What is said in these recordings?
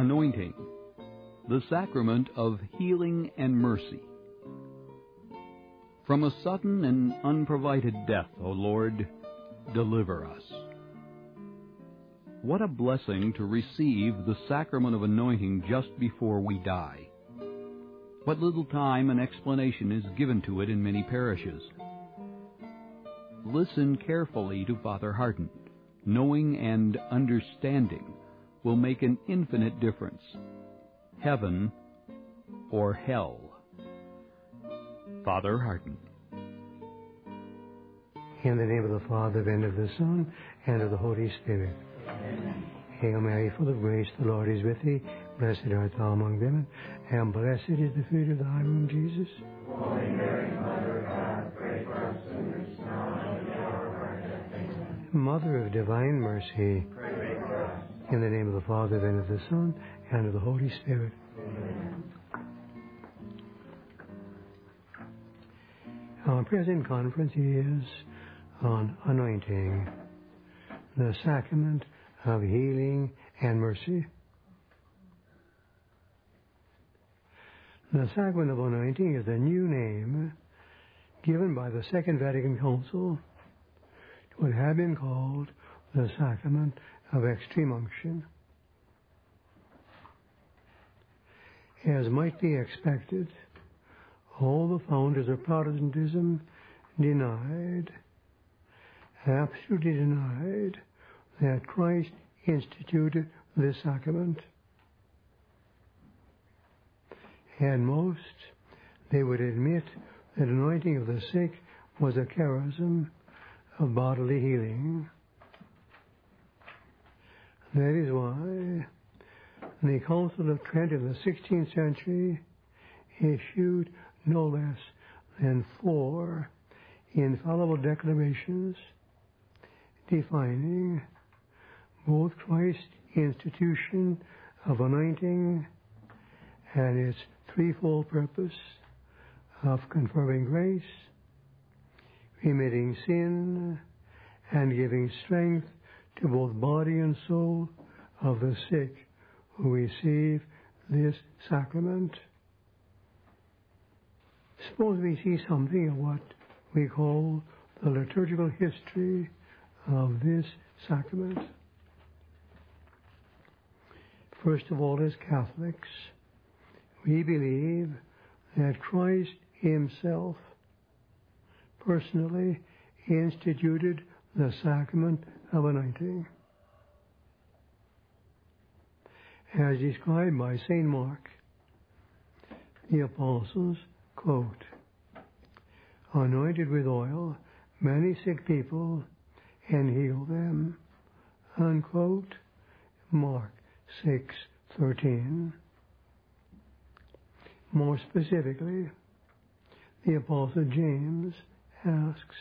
Anointing, the sacrament of healing and mercy. From a sudden and unprovided death, O Lord, deliver us. What a blessing to receive the sacrament of anointing just before we die. What little time and explanation is given to it in many parishes. Listen carefully to Father Hardon. Knowing and understanding will make an infinite difference. Heaven or hell. Father Hardon. In the name of the Father, and of the Son, and of the Holy Spirit. Amen. Hail Mary, full of grace, the Lord is with thee. Blessed art thou among women, and blessed is the fruit of thy womb, Jesus. Holy Mary, Mother of God, pray for us sinners, now and at the hour of our death. Amen. Mother of divine mercy, Pray for us. In the name of the Father, and of the Son, and of the Holy Spirit. Amen. Our present conference is on anointing, the sacrament of healing and mercy. The sacrament of anointing is the new name given by the Second Vatican Council to what had been called the sacrament of extreme unction. As might be expected, all the founders of Protestantism denied, absolutely denied, that Christ instituted this sacrament. And most, they would admit that anointing of the sick was a charism of bodily healing. That is why the Council of Trent in the 16th century issued no less than four infallible declarations defining both Christ's institution of anointing and its threefold purpose of conferring grace, remitting sin, and giving strength to both body and soul of the sick who receive this sacrament. Suppose we see something of what we call the liturgical history of this sacrament. First of all, as Catholics, we believe that Christ Himself personally instituted the sacrament anointing. As described by St. Mark, the apostles, quote, anointed with oil many sick people and healed them, unquote, Mark 6:13. More specifically, the apostle James asks,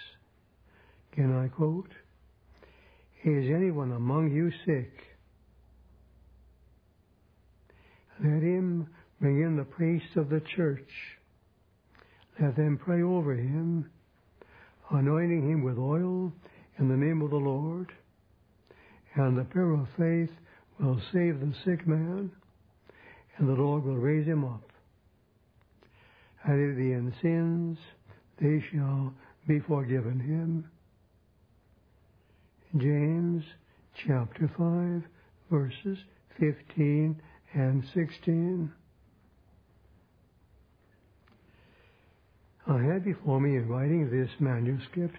can I quote, is anyone among you sick? Let him bring in the priests of the church. Let them pray over him, anointing him with oil in the name of the Lord. And the prayer of faith will save the sick man, and the Lord will raise him up. And if he in sins, they shall be forgiven him. James chapter 5, verses 15 and 16. I had before me in writing this manuscript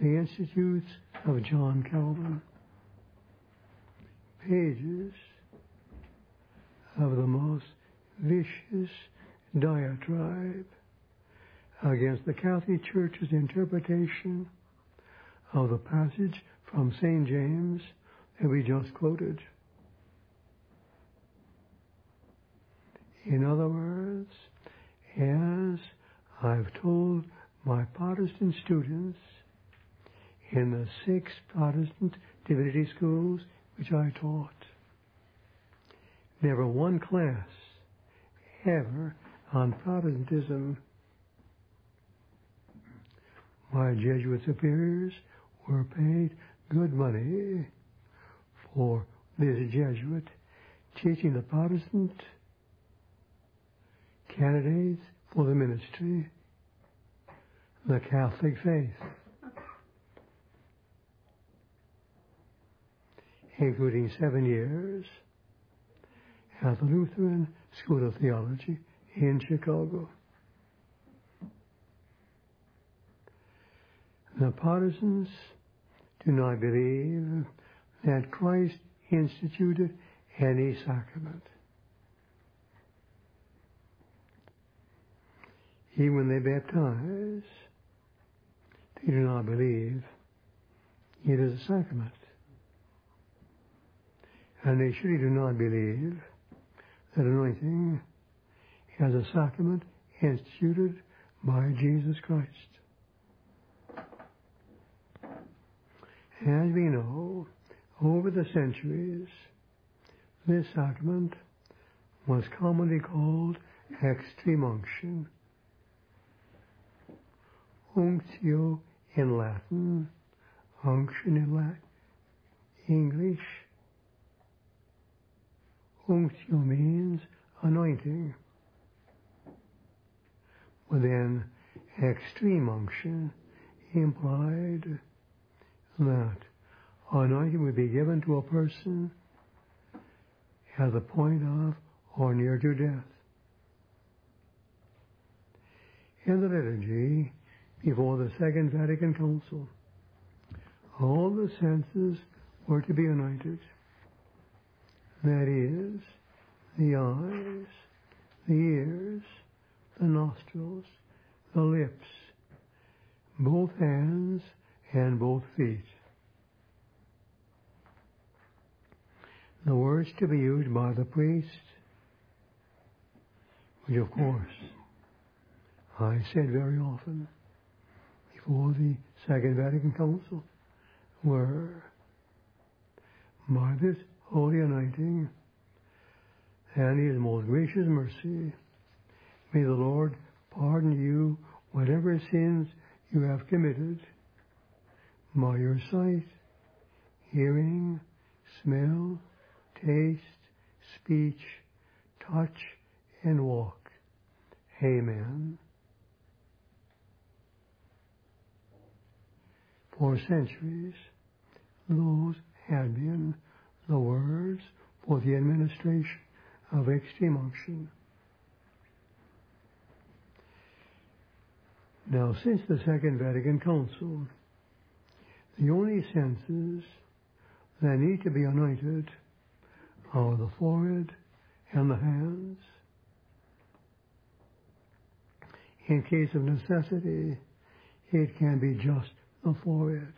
the Institutes of John Calvin, pages of the most vicious diatribe against the Catholic Church's interpretation of the passage from St. James that we just quoted. In other words, as I've told my Protestant students in the six Protestant divinity schools which I taught, never one class ever on Protestantism. My Jesuit superiors were paid good money for this Jesuit teaching the Protestant candidates for the ministry the Catholic faith, including seven years at the Lutheran School of Theology in Chicago. The Protestants do not believe that Christ instituted any sacrament. Even when they baptize, they do not believe it is a sacrament. And they surely do not believe that anointing as a sacrament instituted by Jesus Christ. As we know, over the centuries, this sacrament was commonly called extreme unction. Unctio in Latin, unction in Latin, English. Unctio means anointing. But then extreme unction implied that anointing would be given to a person at the point of or near to death. In the liturgy, before the Second Vatican Council, all the senses were to be anointed. That is, the eyes, the ears, the nostrils, the lips, both hands, and both feet. The words to be used by the priest, which of course I said very often before the Second Vatican Council, were by this holy anointing and his most gracious mercy, may the Lord pardon you whatever sins you have committed by your sight, hearing, smell, taste, speech, touch, and walk. Amen. For centuries, those had been the words for the administration of extreme unction. Now, since the Second Vatican Council, the only senses that need to be anointed are the forehead and the hands. In case of necessity, it can be just the forehead,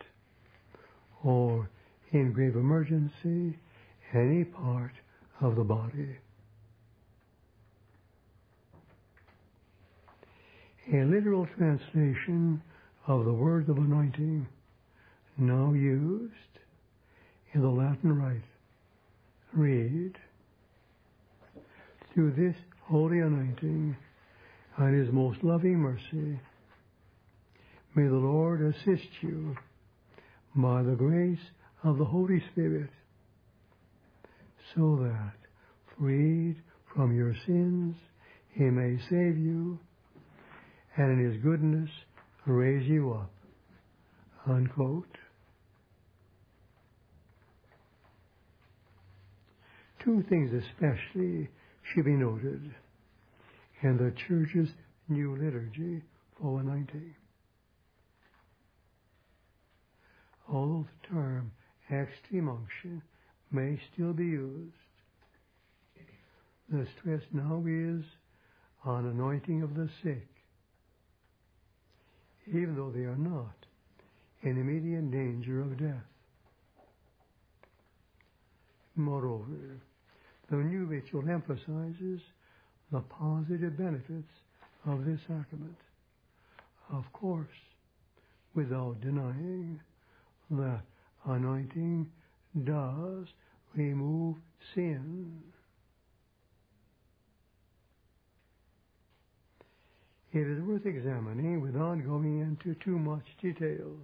or in grave emergency, any part of the body. A literal translation of the words of anointing now used in the Latin Rite read, Through this holy anointing and his most loving mercy, may the Lord assist you by the grace of the Holy Spirit, so that, freed from your sins, he may save you and in his goodness raise you up. Unquote. Two things especially should be noted in the church's new liturgy for anointing. Although the term extreme unction may still be used, the stress now is on anointing of the sick even though they are not in immediate danger of death. Moreover, the new ritual emphasizes the positive benefits of this sacrament. Of course, without denying that anointing does remove sin. it is worth examining without going into too much detail.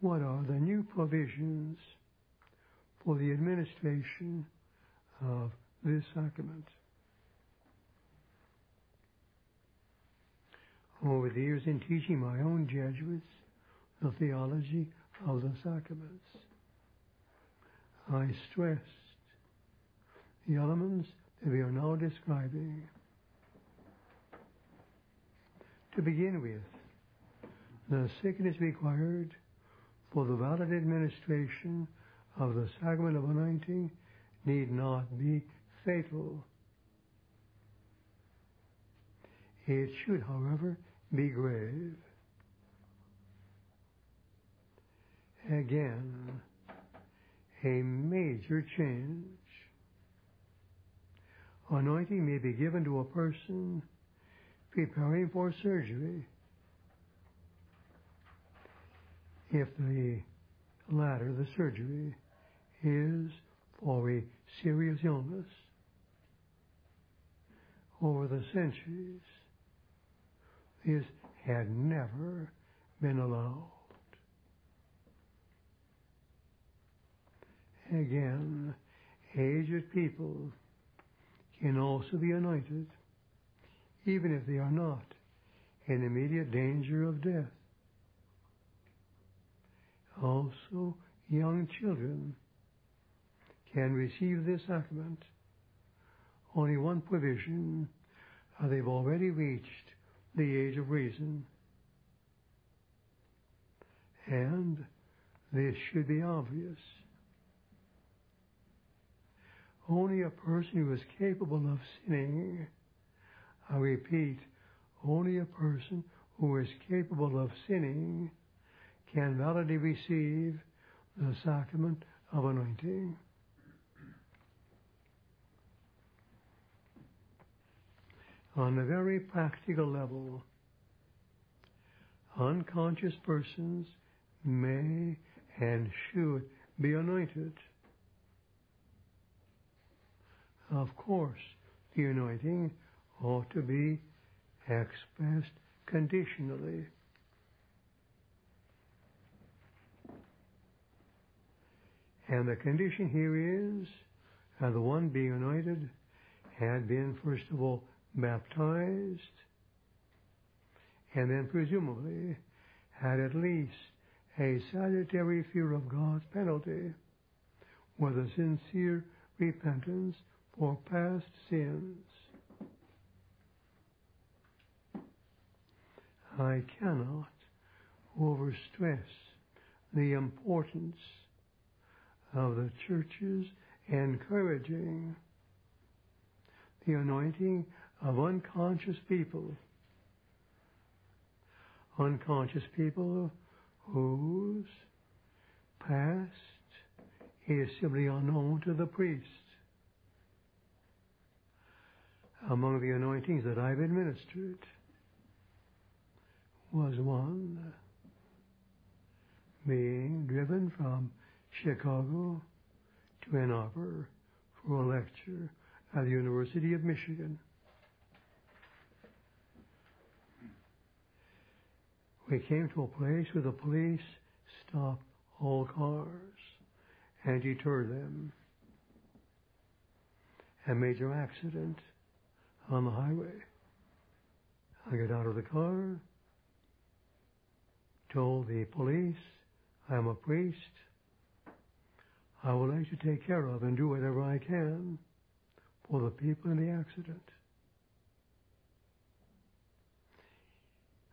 What are the new provisions for the administration of this sacrament. Over the years in teaching my own Jesuits the theology of the sacraments, I stressed the elements that we are now describing. To begin with, the sickness required for the valid administration of the sacrament of anointing need not be fatal. It should, however, be grave. Again, a major change. Anointing may be given to a person preparing for surgery if the latter, the surgery, is for a serious illness over the centuries. This had never been allowed. Again, aged people can also be anointed, even if they are not in immediate danger of death. Also, young children can receive this sacrament. Only one provision, they've already reached the age of reason. And this should be obvious. Only a person who is capable of sinning, I repeat, only a person who is capable of sinning can validly receive the sacrament of anointing. On a very practical level, unconscious persons may and should be anointed. Of course, the anointing ought to be expressed conditionally. And the condition here is that the one being anointed had been, first of all, baptized, and then presumably had at least a salutary fear of God's penalty with a sincere repentance for past sins. I cannot overstress the importance of the churches encouraging the anointing of unconscious people. Unconscious people whose past is simply unknown to the priest. Among the anointings that I've administered was one being driven from Chicago to Ann Arbor for a lecture at the University of Michigan. We came to a place where the police stopped all cars and deterred them. A major accident on the highway. I got out of the car, told the police, I'm a priest. I would like to take care of and do whatever I can for the people in the accident.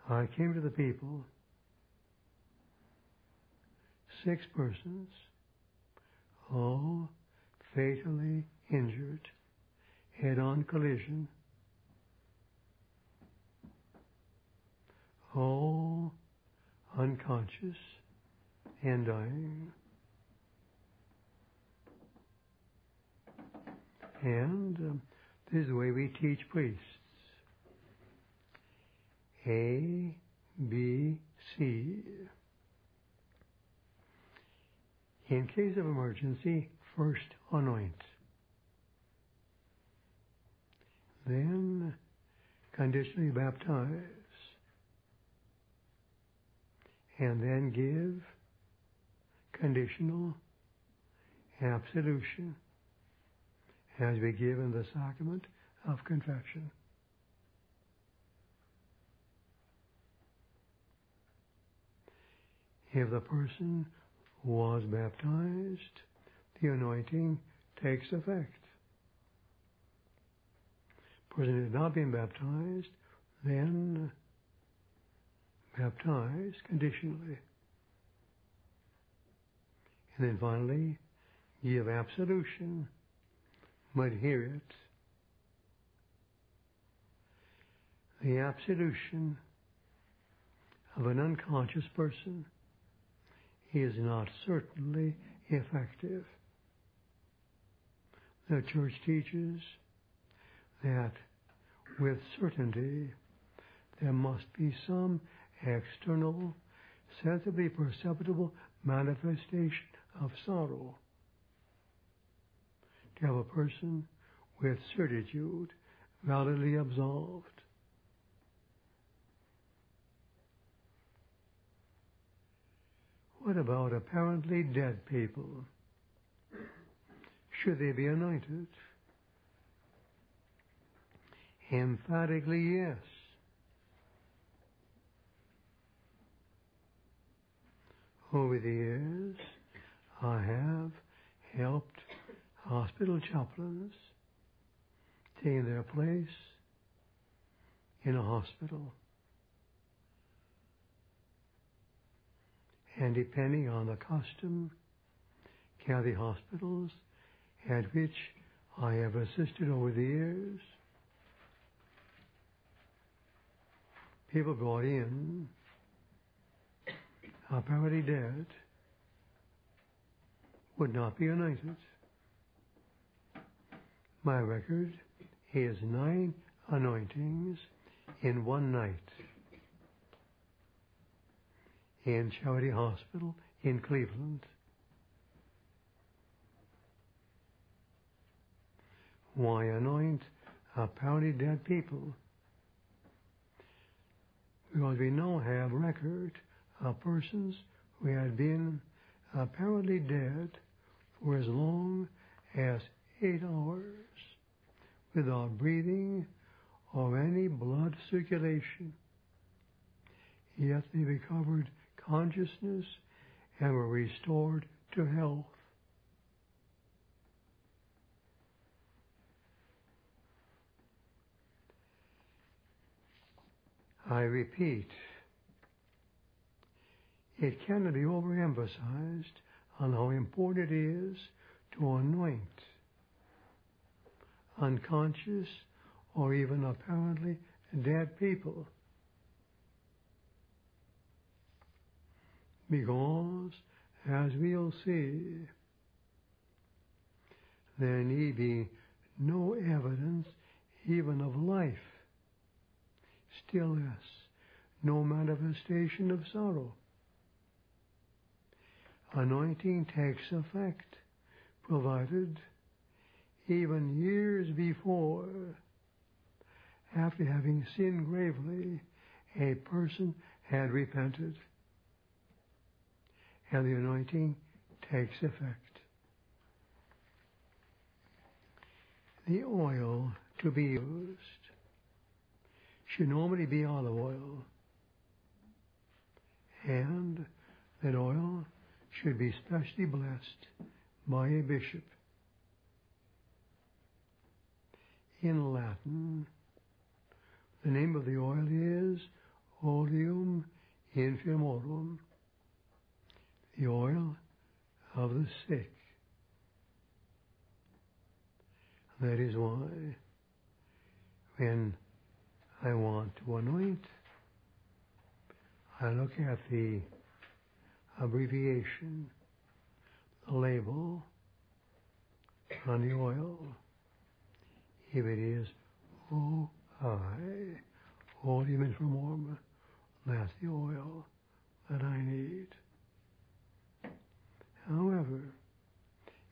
I came to the people, six persons, all fatally injured, head on collision, all unconscious and dying. And um, this is the way we teach priests. A, B, C. In case of emergency, first anoint. Then conditionally baptize. And then give conditional absolution as we give in the sacrament of confession. If the person was baptized, the anointing takes effect. Person has not been baptized, then baptized conditionally. And then finally, give absolution, but hear it. The absolution of an unconscious person is not certainly effective. The church teaches that with certainty there must be some external, sensibly perceptible manifestation of sorrow. To have a person with certitude validly absolved. What about apparently dead people? Should they be anointed? Emphatically, yes. Over the years, I have helped hospital chaplains taking their place in a hospital. And depending on the custom, county hospitals at which I have assisted over the years, people brought in apparently dead would not be anointed. My record is nine anointings in one night in Charity Hospital in Cleveland. Why anoint apparently dead people? Because we now have record of persons who had been apparently dead for as long as eight hours without breathing or any blood circulation. Yet they recovered consciousness and were restored to health. I repeat, it cannot be overemphasized on how important it is to anoint unconscious or even apparently dead people. Because, as we'll see, there need be no evidence even of life, still less, no manifestation of sorrow. Anointing takes effect, provided even years before, after having sinned gravely, a person had repented and the anointing takes effect. The oil to be used should normally be olive oil, and that oil should be specially blessed by a bishop. In Latin, the name of the oil is Oleum Infirmorum the oil of the sick. That is why when I want to anoint, I look at the abbreviation, the label on the oil. If it is O-I, Oleum Infirmorum, that's the oil that I need. However,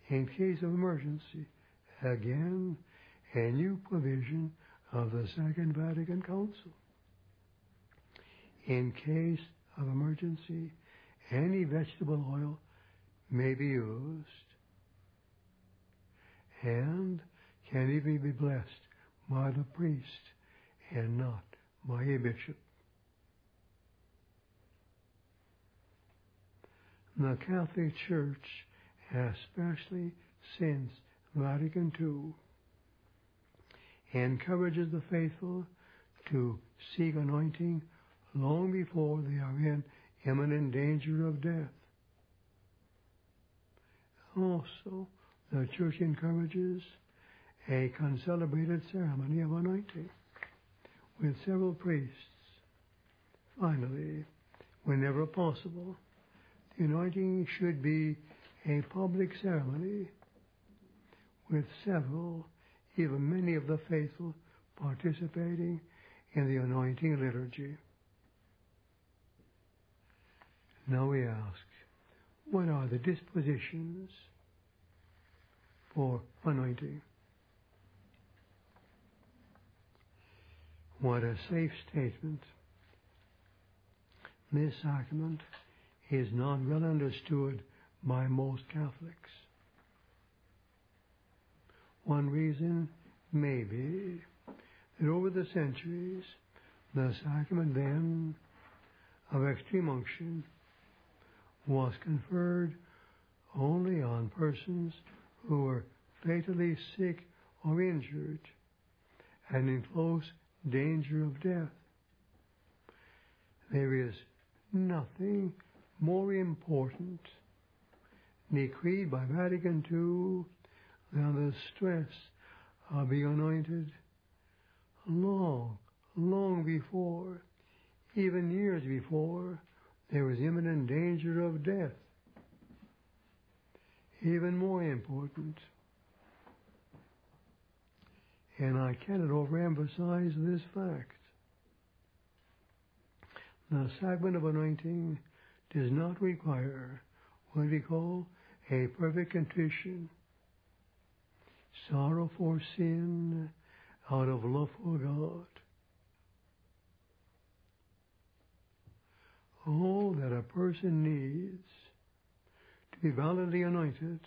in case of emergency, again, a new provision of the Second Vatican Council. In case of emergency, any vegetable oil may be used, and can even be blessed by the priest and not by a bishop. The Catholic Church, especially since Vatican II, encourages the faithful to seek anointing long before they are in imminent danger of death. Also, the Church encourages a concelebrated ceremony of anointing with several priests. Finally, whenever possible, anointing should be a public ceremony with several, even many of the faithful participating in the anointing liturgy. Now we ask, what are the dispositions for anointing? What a safe statement. This sacrament is not well understood by most Catholics. One reason may be that over the centuries, the sacrament then of extreme unction was conferred only on persons who were fatally sick or injured and in close danger of death. There is nothing more important decreed by Vatican II than the stress of being anointed long, long before, even years before, there was imminent danger of death. Even more important, and I cannot overemphasize this fact. The sacrament of anointing does not require what we call a perfect contrition, sorrow for sin out of love for God. All that a person needs to be validly anointed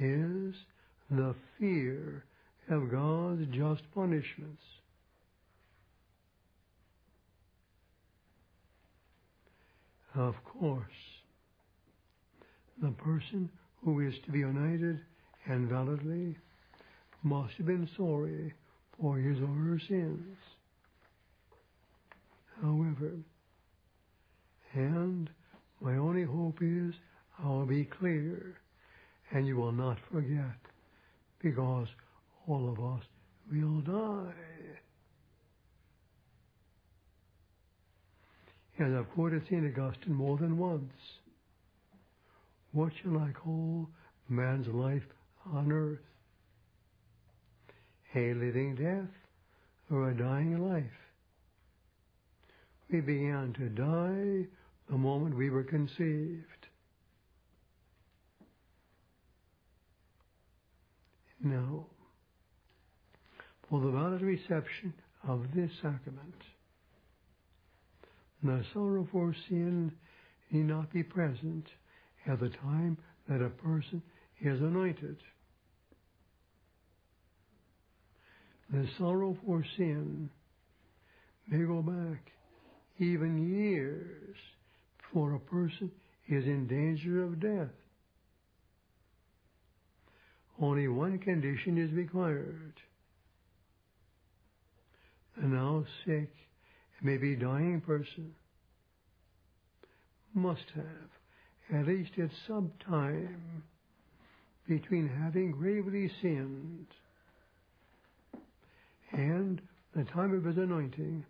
is the fear of God's just punishments. Of course, the person who is to be united and validly must have been sorry for his or her sins. However, and my only hope is I'll be clear and you will not forget because all of us will die. As I've quoted St. Augustine more than once, what shall I call man's life on earth? A living death or a dying life? We began to die the moment we were conceived. Now, for the valid reception of this sacrament, the sorrow for sin need not be present at the time that a person is anointed. The sorrow for sin may go back even years before a person is in danger of death. Only one condition is required. A now sick, maybe dying person must have, at least at some time, between having gravely sinned and the time of his anointing,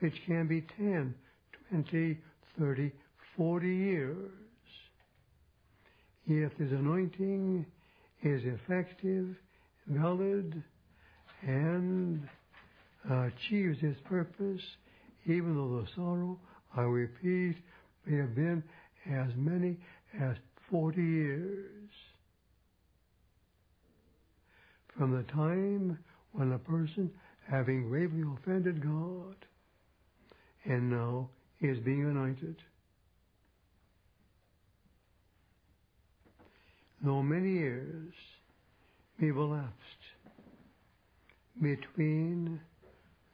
which can be 10, 20, 30, 40 years. If his anointing is effective, valid, and achieves its purpose, even though the sorrow, I repeat, may have been as many as 40 years. From the time when a person, having gravely offended God, and now is being anointed. Though many years may have elapsed between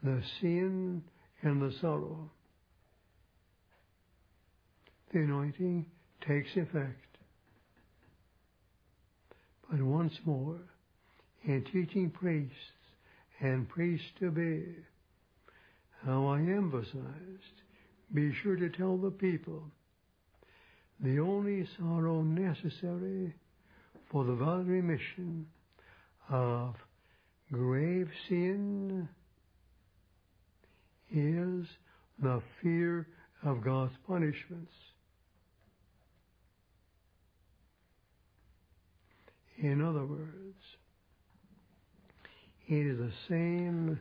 the sin and the sorrow. The anointing takes effect. But once more, in teaching priests and priests to be, how I emphasized, be sure to tell the people the only sorrow necessary for the valid remission of grave sin is the fear of God's punishments. In other words, it is the same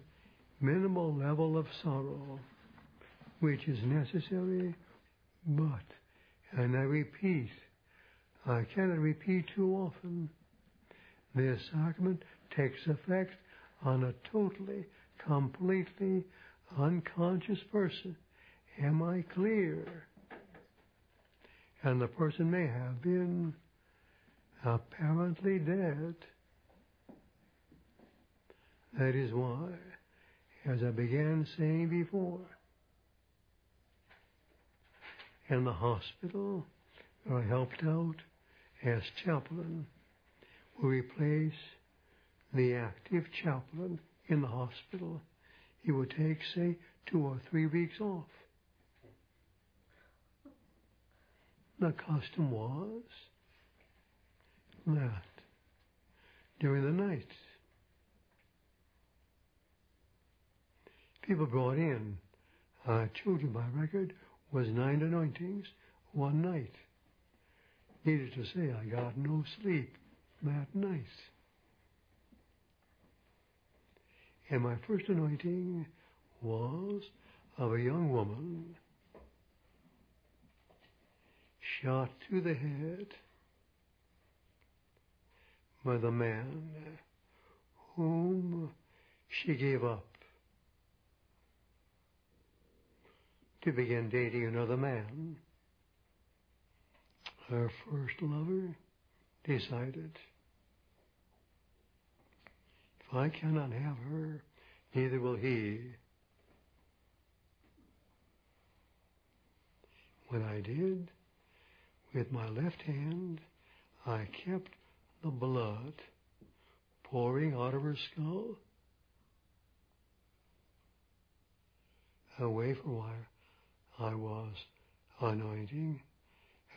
minimal level of sorrow which is necessary, but, and I repeat, I cannot repeat too often, this sacrament takes effect on a totally, completely unconscious person. Am I clear? And the person may have been apparently dead. That is why, as I began saying before, in the hospital, I helped out as chaplain. We replace the active chaplain in the hospital. He would take, say, two or three weeks off. The custom was that during the night, people brought in, told you my record was nine anointings one night. Needless to say, I got no sleep that night. And my first anointing was of a young woman shot to the head by the man whom she gave up to begin dating another man. Her first lover decided I cannot have her, neither will he. When I did, with my left hand, I kept the blood pouring out of her skull away from where I was anointing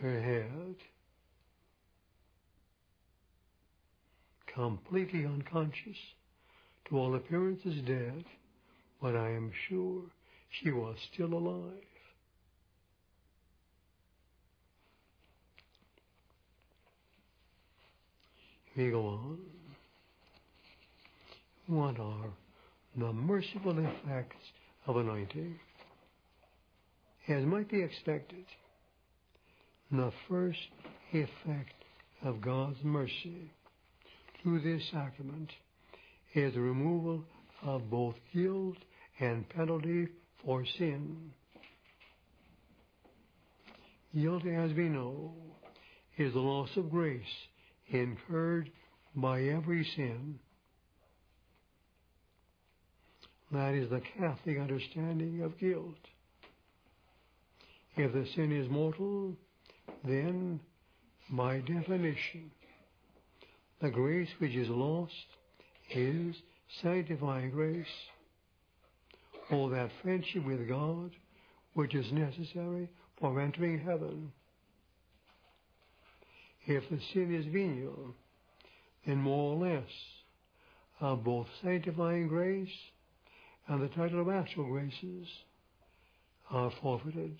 her head. Completely unconscious, to all appearances dead, but I am sure she was still alive. We go on. What are the merciful effects of anointing? As might be expected, the first effect of God's mercy through this sacrament is the removal of both guilt and penalty for sin. Guilt, as we know, is the loss of grace incurred by every sin. That is the Catholic understanding of guilt. If the sin is mortal, then, by definition, the grace which is lost is sanctifying grace, or that friendship with God which is necessary for entering heaven. If the sin is venial, then more or less of both sanctifying grace and the title of actual graces are forfeited.